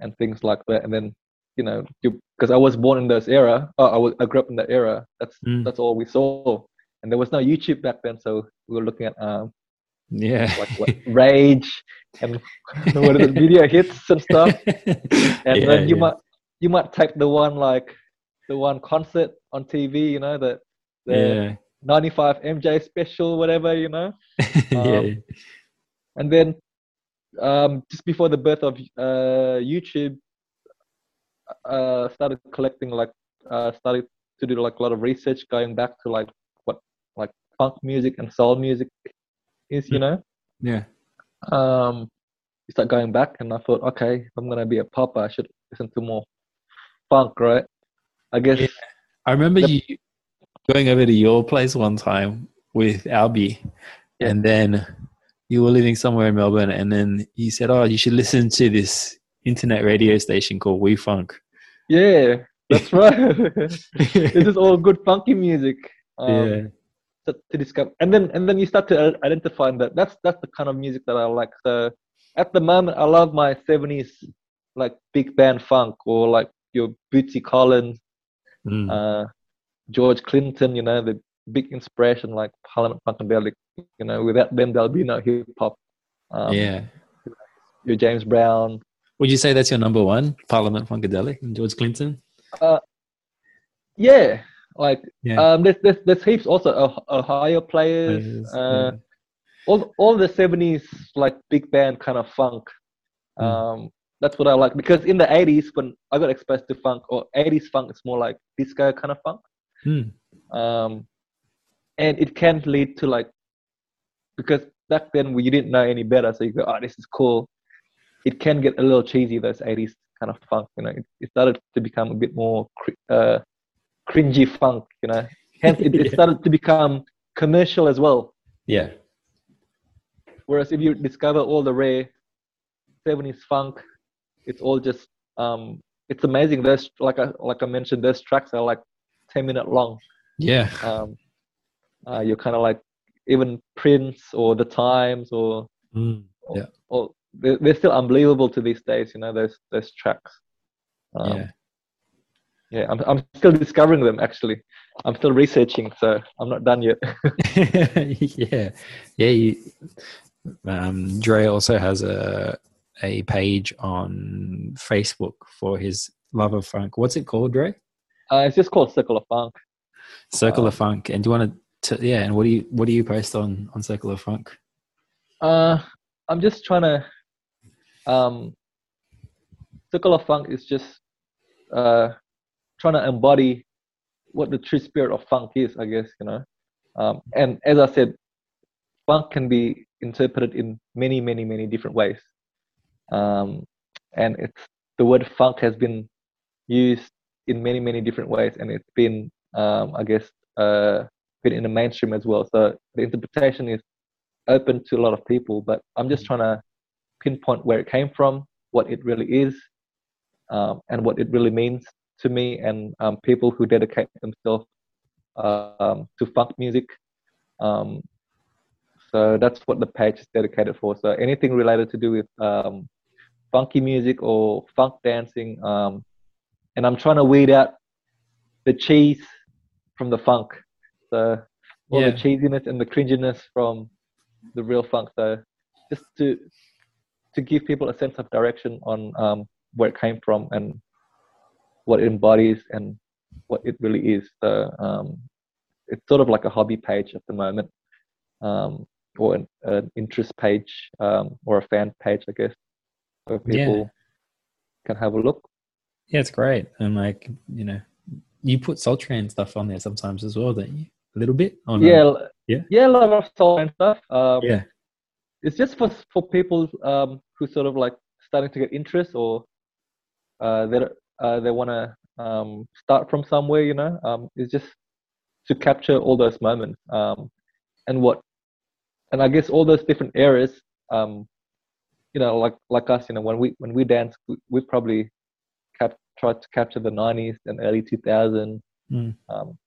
and things like that. And then, you know, because I was born in this era, oh, I was I grew up in that era. That's mm. that's all we saw, and there was no YouTube back then, so we were looking at um, yeah, like what, Rage and what are the video hits and stuff. And yeah, then you yeah. might you might type the one like the one concert on TV, you know, the the yeah. 95 MJ special, whatever, you know. Um, yeah. And then um, just before the birth of uh, YouTube, uh, started collecting like uh, started to do like a lot of research, going back to like what like funk music and soul music is, you know. Yeah. Um, you start going back, and I thought, okay, if I'm gonna be a pop, I should listen to more funk, right? I guess. Yeah. I remember you going over to your place one time with Albie, yeah. and then you were living somewhere in Melbourne, and then you said, "Oh, you should listen to this internet radio station called WEFUNK." Yeah, that's right. this is all good funky music. Um, yeah. To, to, discover, and then and then you start to identify that that's that's the kind of music that I like. So at the moment, I love my '70s like big band funk or like your Bootsy Collins, mm. uh, George Clinton. You know the big inspiration like Parliament Funkadelic. You know, without them, there'll be no hip hop. Um, yeah. Your James Brown. Would you say that's your number one, Parliament Funkadelic and George Clinton? Uh, yeah, like yeah. um, there's, there's there's heaps also Ohio players. uh, yeah. All all the seventies like big band kind of funk. Mm. Um, that's what I like because in the eighties when I got exposed to funk or eighties funk, it's more like disco kind of funk. Mm. Um, and it can lead to like because back then you didn't know any better, so you go, oh, this is cool. It can get a little cheesy those '80s kind of funk. You know, it, it started to become a bit more uh, cringy funk. You know, hence it, it started to become commercial as well. Yeah. Whereas if you discover all the rare 70s funk, it's all just um, it's amazing. There's like I like I mentioned, those tracks are like 10 minute long. Yeah. Um, uh, you're kind of like even Prince or The Times or mm, yeah. Or, or they're, they're, still unbelievable to these days. You know those those tracks. Um, yeah. Yeah, I'm I'm still discovering them actually. I'm still researching, so I'm not done yet. yeah, yeah. You, um, Dre also has a a page on Facebook for his love of funk. What's it called, Dre? Uh, it's just called Circle of Funk. Circle um, of Funk. And do you want to? Yeah. And what do you what do you post on on Circle of Funk? Uh, I'm just trying to. Um, Circle of Funk is just uh, trying to embody what the true spirit of funk is. I guess you know. Um, and as I said, funk can be interpreted in many, many, many different ways. Um, and it's the word funk has been used in many, many different ways, and it's been, um, I guess, uh, been in the mainstream as well. So the interpretation is open to a lot of people, but I'm just trying to pinpoint where it came from, what it really is, um, and what it really means to me and um, people who dedicate themselves um, to funk music. Um, so that's what the page is dedicated for. So anything related to do with um, funky music or funk dancing, um, and I'm trying to weed out the cheese from the funk. So all yeah. the cheesiness and the cringiness from the real funk. So just to to give people a sense of direction on um, where it came from and what it embodies and what it really is. So um, it's sort of like a hobby page at the moment, um, or an, an, interest page, um, or a fan page, I guess, where people yeah. can have a look. Yeah, it's great, and like you know, you put Sultran stuff on there sometimes as well, don't you? A little bit. On, yeah, yeah, yeah, a lot of Sultran stuff. Um, yeah, it's just for for people um, who sort of like starting to get interest or uh, that uh, they want to um, start from somewhere, you know, um, it's just to capture all those moments um, and what, and I guess all those different areas, um, you know, like like us, you know, when we when we dance, we, we probably cap- tried to capture the '90s and early 2000s. Mm. Um,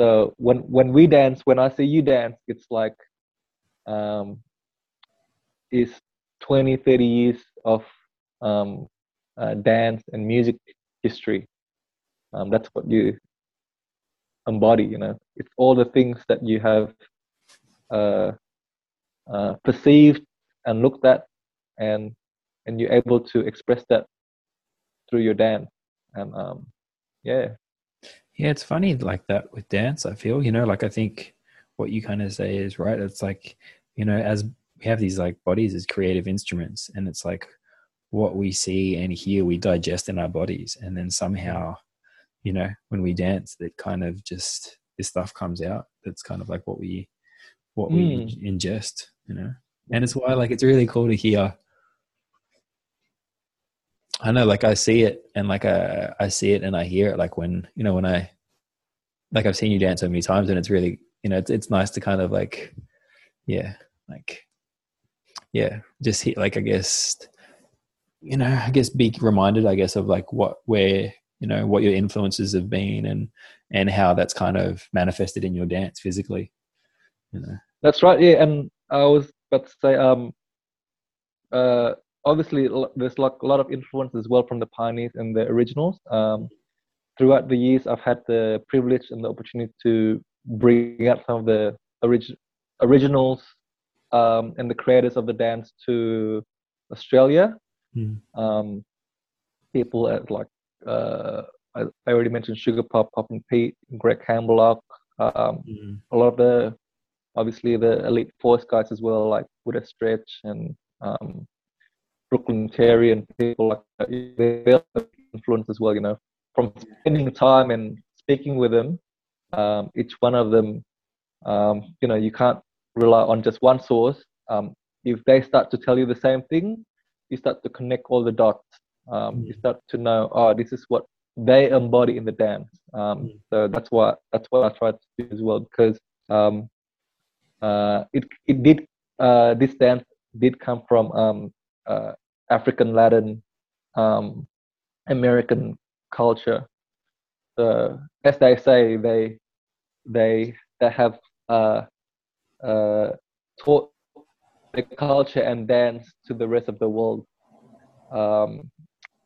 so when when we dance, when I see you dance, it's like um, is 20, 30 years of um, uh, dance and music history. Um, that's what you embody. You know, it's all the things that you have uh, uh, perceived and looked at, and and you're able to express that through your dance. And um, yeah, yeah, it's funny like that with dance. I feel you know, like I think what you kind of say is right. It's like you know, as we have these like bodies as creative instruments, and it's like what we see and hear we digest in our bodies and then somehow you know when we dance that kind of just this stuff comes out that's kind of like what we what mm. we ingest you know and it's why like it's really cool to hear i know like i see it and like i i see it and i hear it like when you know when i like i've seen you dance so many times and it's really you know it's, it's nice to kind of like yeah like yeah just hit like i guess you know, I guess be reminded, I guess, of like what where you know what your influences have been and and how that's kind of manifested in your dance physically. You know. That's right. Yeah, and I was about to say, um, uh, obviously there's like a lot of influence as well from the pioneers and the originals. Um, throughout the years, I've had the privilege and the opportunity to bring out some of the orig- originals um, and the creators of the dance to Australia Mm. Um, people at like uh, I, I, already mentioned Sugar Pop, Popin' Pete, Greg Campbell, um, mm. a lot of the obviously the elite force guys as well, like Buddha Stretch and um, Brooklyn Terry and people like that. They influence as well, you know, from spending time and speaking with them. Um, each one of them, um, you know, you can't rely on just one source. um, if they start to tell you the same thing, you start to connect all the dots. Um, mm. You start to know, oh, this is what they embody in the dance. Um, mm. So that's what that's what I try to do as well because um, uh, it it did uh, this dance did come from um, uh, African Latin um, American culture. So as they say, they they they have uh, uh, taught the culture and dance to the rest of the world. Um,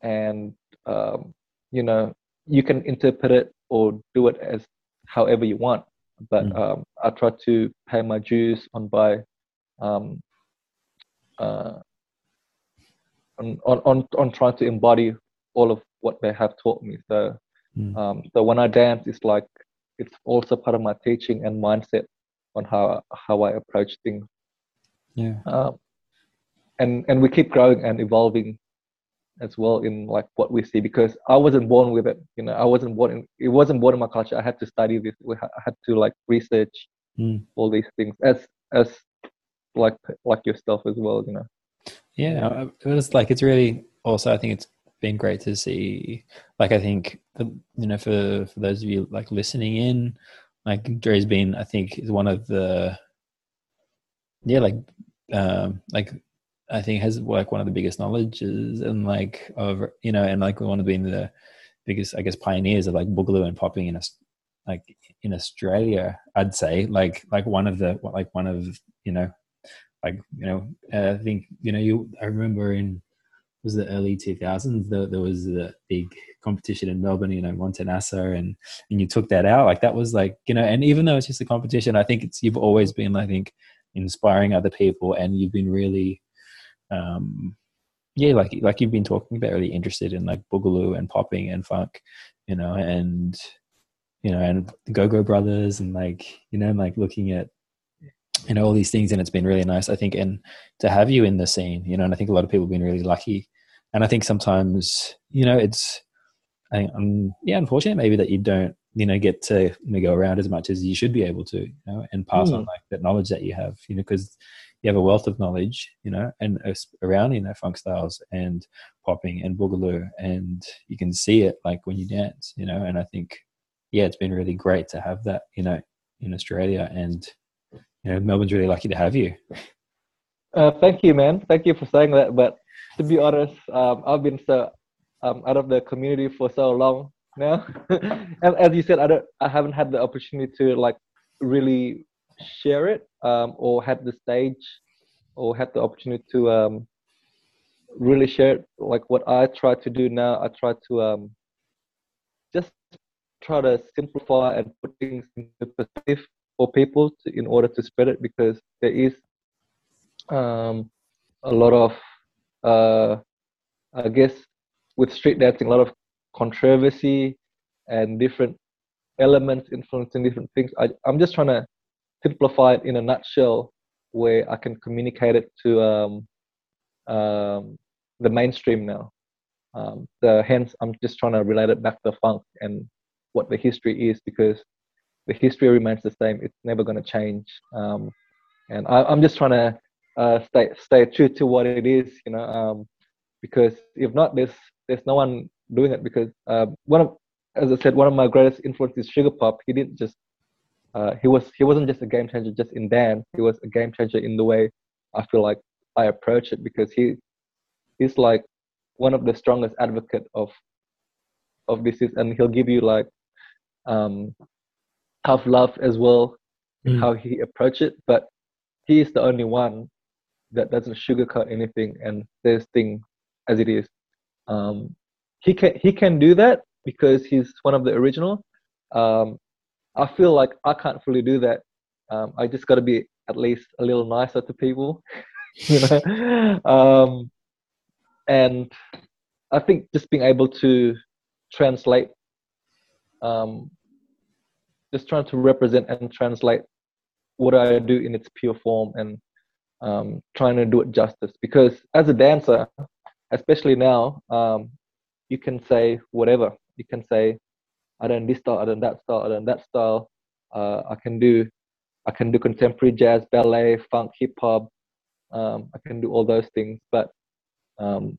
and um, you know, you can interpret it or do it as however you want. But mm. um, I try to pay my dues on by um, uh, on, on on trying to embody all of what they have taught me. So mm. um, so when I dance, it's like it's also part of my teaching and mindset on how how I approach things. Yeah. Um, and and we keep growing and evolving as well in like what we see because I wasn't born with it. You know, I wasn't born in it wasn't born in my culture. I had to study this. I had to like research mm. all these things as as like like yourself as well. You know. Yeah, it was like it's really also. I think it's been great to see. Like I think you know for for those of you like listening in, like Dre's been I think is one of the yeah like um like I think has like one of the biggest knowledges and like of you know and like we one of being the biggest I guess pioneers of like boogaloo and popping in a like in Australia I'd say like like one of the like one of you know like you know uh, I think you know you I remember in was the early 2000s the, there was a big competition in Melbourne you know Monte Naso and and you took that out. Like that was like you know and even though it's just a competition I think it's you've always been I think inspiring other people and you've been really um yeah like like you've been talking about really interested in like boogaloo and popping and funk you know and you know and the go go brothers and like you know like looking at you know all these things and it's been really nice i think and to have you in the scene you know and i think a lot of people have been really lucky and i think sometimes you know it's i think um, yeah unfortunate maybe that you don't you know get to you know, go around as much as you should be able to you know and pass mm. on like that knowledge that you have you know because you have a wealth of knowledge you know and around you know funk styles and popping and boogaloo and you can see it like when you dance you know and i think yeah it's been really great to have that you know in australia and you know melbourne's really lucky to have you. Uh, thank you man. Thank you for saying that but to be honest um, i've been so um, out of the community for so long now. And as you said i don't i haven't had the opportunity to like really share it um, or had the stage or had the opportunity to um, really share it like what i try to do now. I try to um, just try to simplify and put things into perspective for people to, in order to spread it because there is um, a lot of uh, i guess with street dancing a lot of controversy and different elements influencing different things. I, I'm just trying to simplify it in a nutshell where I can communicate it to um, um, the mainstream now. Um, the, hence, I'm just trying to relate it back to funk and what the history is because the history remains the same. It's never going to change. Um, and I, am just trying to uh, stay stay true to what it is, you know, um, because if not, there's there's no one doing it because uh, one of, as I said, one of my greatest influences, Sugar Pop. He didn't just, uh, he was he wasn't just a game changer just in dance. He was a game changer in the way I feel like I approach it because he, he's like one of the strongest advocate of, of this is, and he'll give you like, um, tough love as well, mm. how he approach it. But he is the only one that doesn't sugarcoat anything and says things as it is. Um, he can he can do that because he's one of the original. Um, I feel like I can't fully do that. Um, I just got to be at least a little nicer to people, you know. Um, and I think just being able to translate, um, just trying to represent and translate what I do in its pure form and um, trying to do it justice. Because as a dancer, especially now, um, you can say whatever. You can say, I don't this style, I don't that style, I don't that style. Uh, I can do, I can do contemporary jazz, ballet, funk, hip hop, Um, I can do all those things, but um,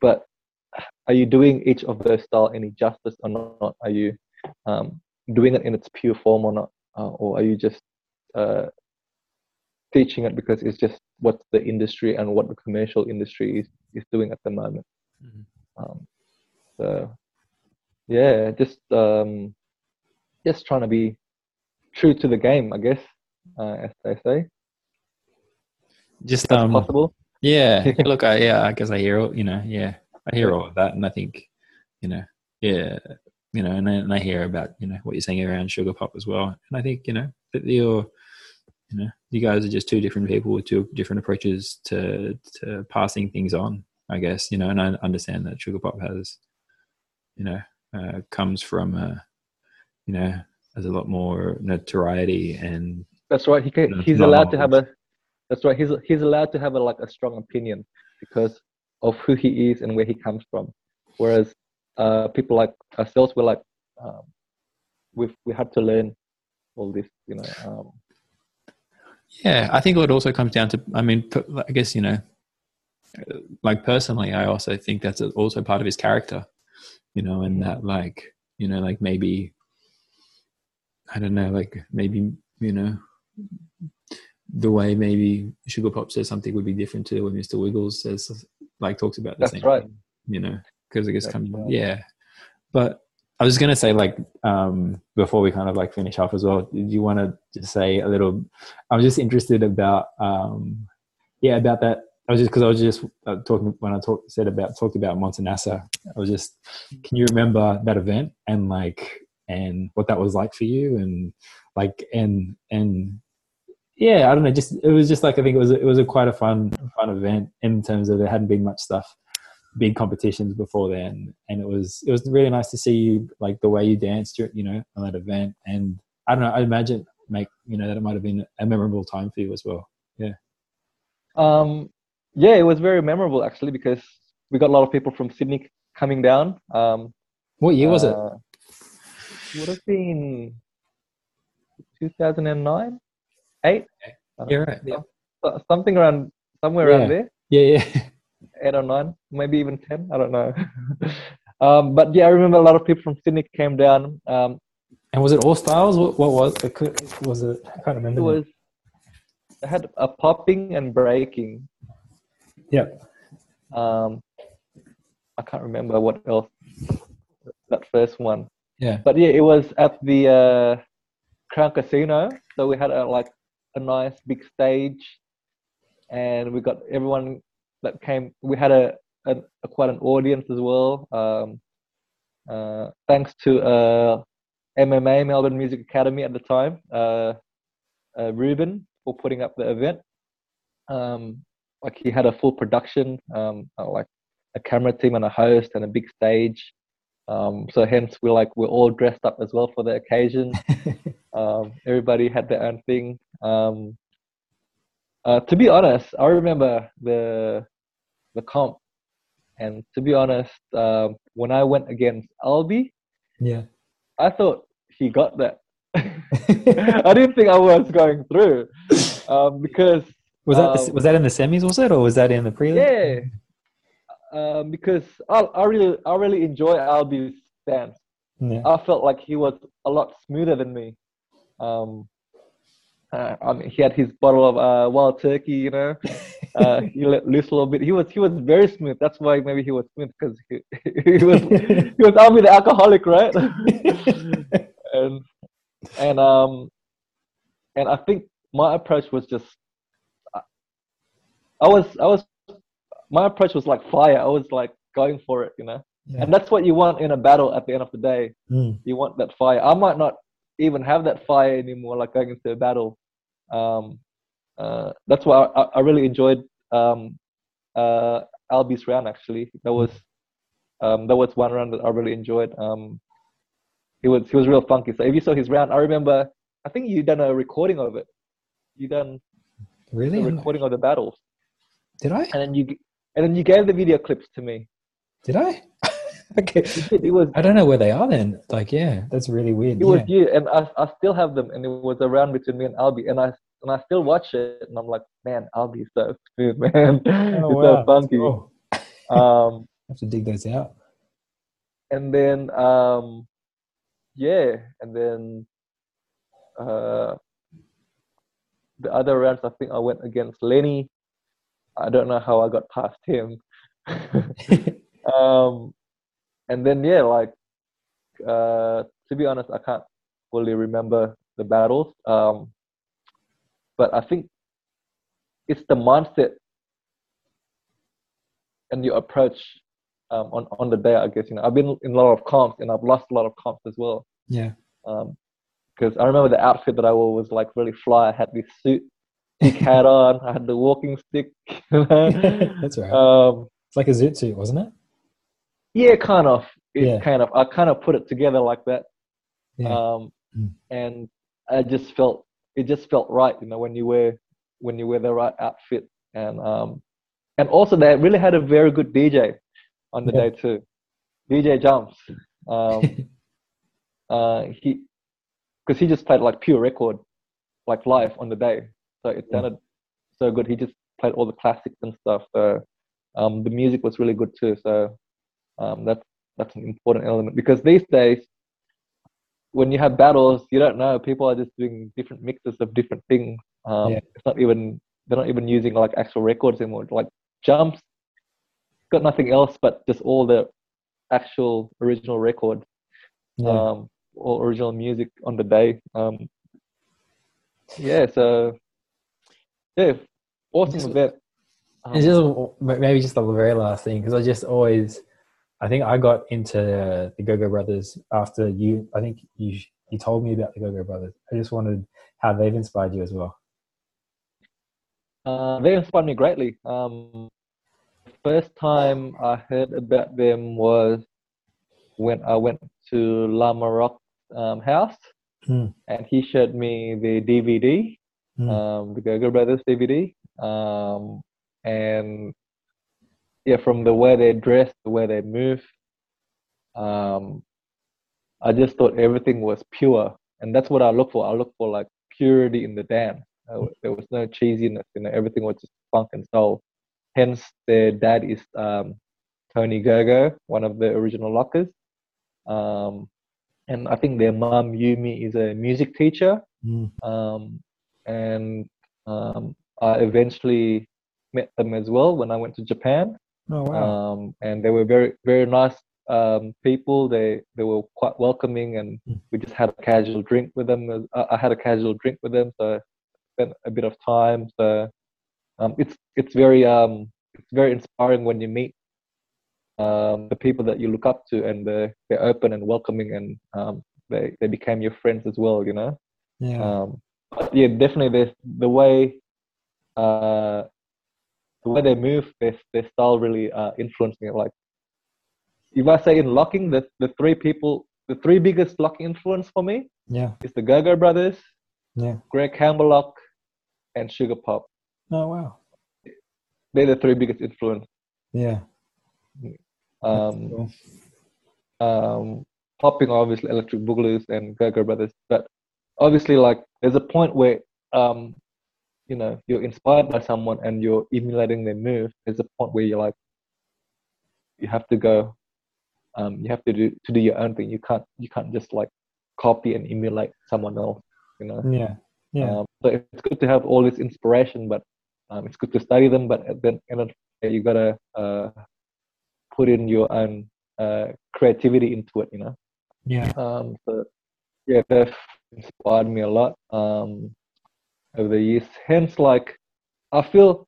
but are you doing each of those style any justice or not? Are you um, doing it in its pure form or not, uh, or are you just uh, teaching it because it's just what the industry and what the commercial industry is, is doing at the moment? Mm-hmm. Um, so yeah, just um, just trying to be true to the game, I guess, uh, as they say. Just um, possible. Yeah, look, I, yeah, I guess I hear, you know, yeah, I hear all of that, and I think, you know, yeah, you know, and I, and I hear about, you know, what you're saying around sugar pop as well, and I think, you know, that you're, you know, you guys are just two different people with two different approaches to to passing things on, I guess, you know, and I understand that sugar pop has, you know, uh, comes from, uh, you know, has a lot more notoriety and. That's right. He can, he's allowed to have a. That's right. He's he's allowed to have a like a strong opinion because of who he is and where he comes from. Whereas uh, people like ourselves, we're like, um, we've we had to learn all this, you know. Um, yeah, I think it also comes down to. I mean, I guess you know, like personally, I also think that's also part of his character, you know, and that like you know, like maybe I don't know, like maybe you know, the way maybe Sugar Pop says something would be different to when Mr. Wiggles says like talks about the That's same right. thing, you know, because I guess coming right. yeah. But I was gonna say like um before we kind of like finish off as well, do you want to just say a little I'm just interested about um yeah about that I was just because I was just uh, talking when I talked said about talked about Montanassa. I was just, can you remember that event and like and what that was like for you and like and and yeah i don't know just it was just like i think it was it was a quite a fun fun event in terms of there hadn't been much stuff big competitions before then and it was it was really nice to see you like the way you danced you know on that event and i don't know i imagine make you know that it might have been a memorable time for you as well yeah um yeah it was very memorable actually because we got a lot of people from sydney coming down um what year was uh, it would have been 2009, eight. You're right. Yeah. Something around somewhere yeah. around there. Yeah, yeah. Eight or nine, maybe even ten. I don't know. um, but yeah, I remember a lot of people from Sydney came down. Um, and was it all styles? What, what was it? Was it? I can't remember. It was. It had a popping and breaking. Yeah. Um, I can't remember what else. That first one. Yeah. But yeah, it was at the uh, Crown Casino, so we had a like a nice big stage, and we got everyone that came. We had a, a, a quite an audience as well. Um, uh, thanks to uh, MMA Melbourne Music Academy at the time, uh, uh, Ruben for putting up the event. Um, like he had a full production, um, uh, like a camera team and a host and a big stage. Um, so hence we're like we're all dressed up as well for the occasion. um, everybody had their own thing. Um, uh, to be honest, I remember the the comp, and to be honest, um, when I went against Albi, yeah, I thought he got that. I didn't think I was going through um, because was that um, was that in the semis? Was it or was that in the prelim? Yeah, um, because I, I really I really enjoy Albi's stance. Yeah. I felt like he was a lot smoother than me. Um, uh, I mean, he had his bottle of uh, wild turkey, you know. Uh, he let loose a little bit. He was he was very smooth. That's why maybe he was smooth because he, he was he was the alcoholic, right? and and um and I think my approach was just I was I was my approach was like fire. I was like going for it, you know. Yeah. And that's what you want in a battle at the end of the day. Mm. You want that fire. I might not even have that fire anymore, like going into a battle. Um, uh, that's why I, I, really enjoyed um, uh, Albi's round. Actually, that was um, that was one round that I really enjoyed. Um, he was he was real funky. So if you saw his round, I remember. I think you done a recording of it. You done really a recording of the battles. Did I? And then you and then you gave the video clips to me. Did I? okay. It was. I don't know where they are then. Like, yeah, that's really weird. It yeah. was you, and I, I still have them, and it was around between me and Albi, and I and I still watch it, and I'm like, man, be so smooth, man. Oh, it's wow. so funky. Cool. Um, have to dig those out. and then um, yeah, and then uh, the other rounds, I think I went against Lenny. I don't know how I got past him. um, and then yeah, like uh, to be honest, I can't fully remember the battles. Um, but I think it's the mindset and your approach um, on on the day. I guess you know I've been in a lot of comps and I've lost a lot of comps as well. yeah. Because I remember the outfit that I wore was like really fly. I had this suit, big hat on. I had the walking stick. You know? That's right. um, it's like a zoot suit, wasn't it? Yeah, kind of. Yeah. kind of. I kind of put it together like that. Yeah. Um, Mm. and I just felt it just felt right, you know, when you wear when you wear the right outfit, and um, and also they really had a very good DJ on the Yeah. day too, DJ Jumps. Um, uh, he because he just played like pure record, like live on the day, so it Yeah. sounded so good. He just played all the classics and stuff. So um, the music was really good too. So um, that's that's an important element because these days when you have battles, you don't know. People are just doing different mixes of different things. Um, Yeah. It's not even they're not even using like actual records anymore. Like jumps, got nothing else but just all the actual original records, yeah. um, all original music on the day. Um, yeah, so yeah, awesome Just- event. Um, It's just maybe just the very last thing because I just always, I think I got into the Go Go Brothers after you. I think you you told me about the Go Go Brothers. I just wanted how they've inspired you as well. Uh, they inspired me greatly. Um, first time I heard about them was when I went to Lama Rock's um, house, Hmm. and he showed me the DVD, Hmm. um, the Go-Go Brothers DVD, um, and yeah, from the way they dress, the way they move, um, I just thought everything was pure, and that's what I look for. I look for like purity in the dance. There was no cheesiness, you know, everything was just funk and soul. Hence, their dad is um, Tony Gogo, one of the original lockers. Um, and I think their mum, Yumi, is a music teacher. Hmm. Um, and um, I eventually met them as well when I went to Japan. Oh wow! Um, and they were very, very nice um, people. They they were quite welcoming, and Mm. we just had a casual drink with them. I I had a casual drink with them, so spent a bit of time. So um, it's it's very um, it's very inspiring when you meet um, the people that you look up to, and they're, they're open and welcoming, and um, they they became your friends as well. You know. yeah, Um, but yeah, definitely there's the way uh, the way they move, their their style really uh, influenced me. Like if I say in locking, the the three people, the three biggest locking influence for me yeah, is the Go-Go Brothers, yeah. Greg Campbellock, and Sugar Pop. Oh wow! They're the three biggest influence. Yeah. Um, Cool. um, popping obviously electric boogaloo and Go-Go Brothers, but obviously like there's a point where um, you know you're inspired by someone and you're emulating their move. There's a point where you're like you have to go, um, you have to do to do your own thing. You can't you can't just like copy and emulate someone else. You know. Yeah, yeah, Um, so it's good to have all this inspiration, but um, it's good to study them. But at the end of the day, you gotta uh, put in your own uh, creativity into it. You know. yeah. Um, so yeah, they've inspired me a lot um, over the years. Hence, like I feel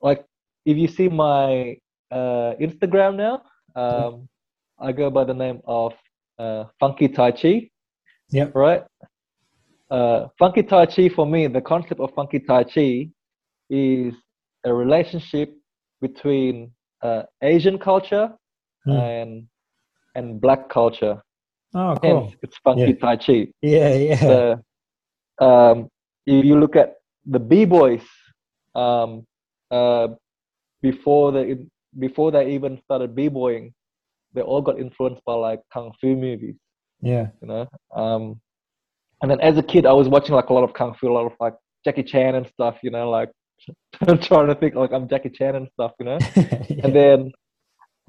like if you see my uh, Instagram now, um, I go by the name of uh, Funky Tai Chi. Yeah. Right. Uh, funky Tai Chi for me, the concept of Funky Tai Chi is a relationship between uh, Asian culture Hmm. and and Black culture. Oh, cool. Hence, it's funky Yeah. Tai Chi. Yeah, yeah, So, um, if you look at the B boys, um, uh, before they before they even started b boying, they all got influenced by like kung fu movies, yeah, you know. Um, and then as a kid, I was watching like a lot of kung fu, a lot of like Jackie Chan and stuff, you know, like I'm trying to think like I'm Jackie Chan and stuff, you know. yeah. And then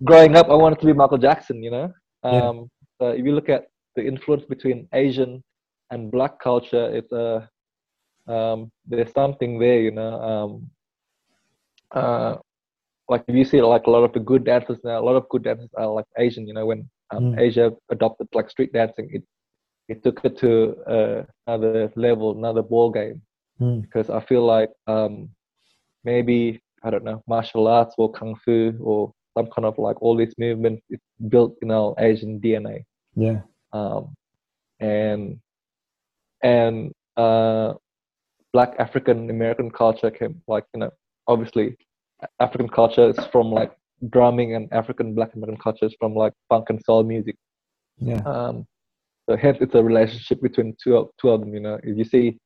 growing up, I wanted to be Michael Jackson, you know. Yeah. Um, so if you look at the influence between Asian and Black culture, it's a uh, um, there's something there, you know. Um, uh, like if you see like a lot of the good dancers now, a lot of good dancers are like Asian, you know. When um, Mm. Asia adopted like street dancing, it it took it to uh, another level, another ball game. Mm. Because I feel like um, maybe I don't know martial arts or kung fu or some kind of like all these movements is built in our Asian DNA. yeah. Um, and and uh, Black African American culture came like you know obviously African culture is from like drumming and African Black American culture is from like funk and soul music. Yeah. Um, so hence it's a relationship between two of, two of them. You know, if you see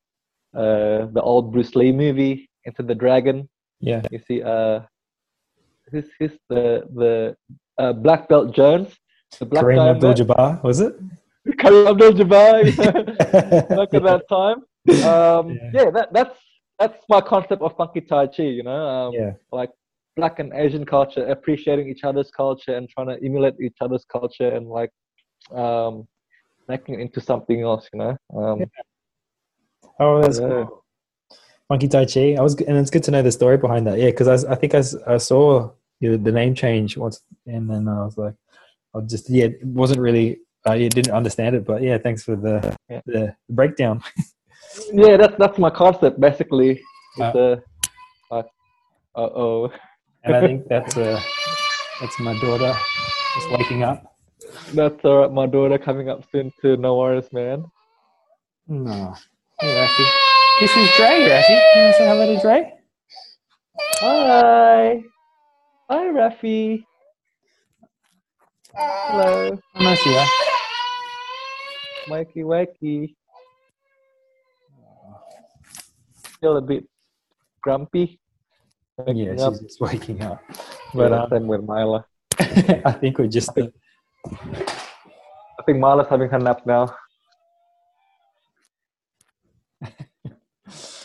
uh, the old Bruce Lee movie Enter the Dragon, Yeah. you see uh, who's, who's the the uh, Black Belt Jones, the black Kareem? Abdul-Jabbar, was it? Kareem Abdul-Jabbar. Back at that time. Um, Yeah. yeah. that that's that's my concept of funky Tai Chi. You know, um, yeah. like black and Asian culture, appreciating each other's culture and trying to emulate each other's culture and like um, making it into something else. You know. Um, Oh, that's Yeah. cool. Monkey Tai Chi. I was, and it's good to know the story behind that. Yeah, because I, I think I, I saw you know, the name change once, and then I was like, I just yeah, it wasn't really, I didn't understand it, but yeah, thanks for the Yeah. the breakdown. yeah, that's that's my concept basically. Uh, It's a like, uh oh. And I think that's uh, that's my daughter just waking up. That's all right. My daughter coming up soon too. No worries, man. No, hey Rafi, this is Dre. Rafi, you want to say hello to Dre? Hi. Hi, Rafi. Hello. Oh, nice to you. Wakey, wakey. Still a bit grumpy. Yeah, up. she's just waking up. But Yeah, um, same with Mila. I think we're just I think Mila's having her nap now.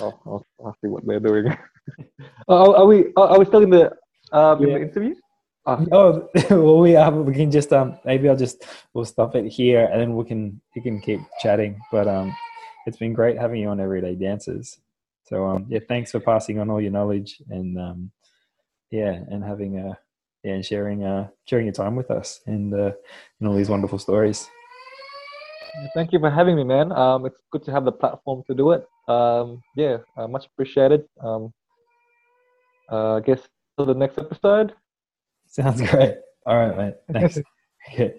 oh, I'll, I'll see what they're doing. oh, are we? Are, we still in the um, in the interview? Ah, Oh, well, we are. We can just um, maybe I'll just we'll stop it here, and then we can we can keep chatting. But um, it's been great having you on Everyday Dancers. So um, yeah, thanks for passing on all your knowledge and um, yeah, and having a yeah, and sharing uh, sharing your time with us and uh, and all these wonderful stories. Thank you for having me, man. Um, it's good to have the platform to do it. Um, yeah, uh, much appreciated. Um, uh, I guess till the next episode. Sounds great. All right, mate. Thanks. okay.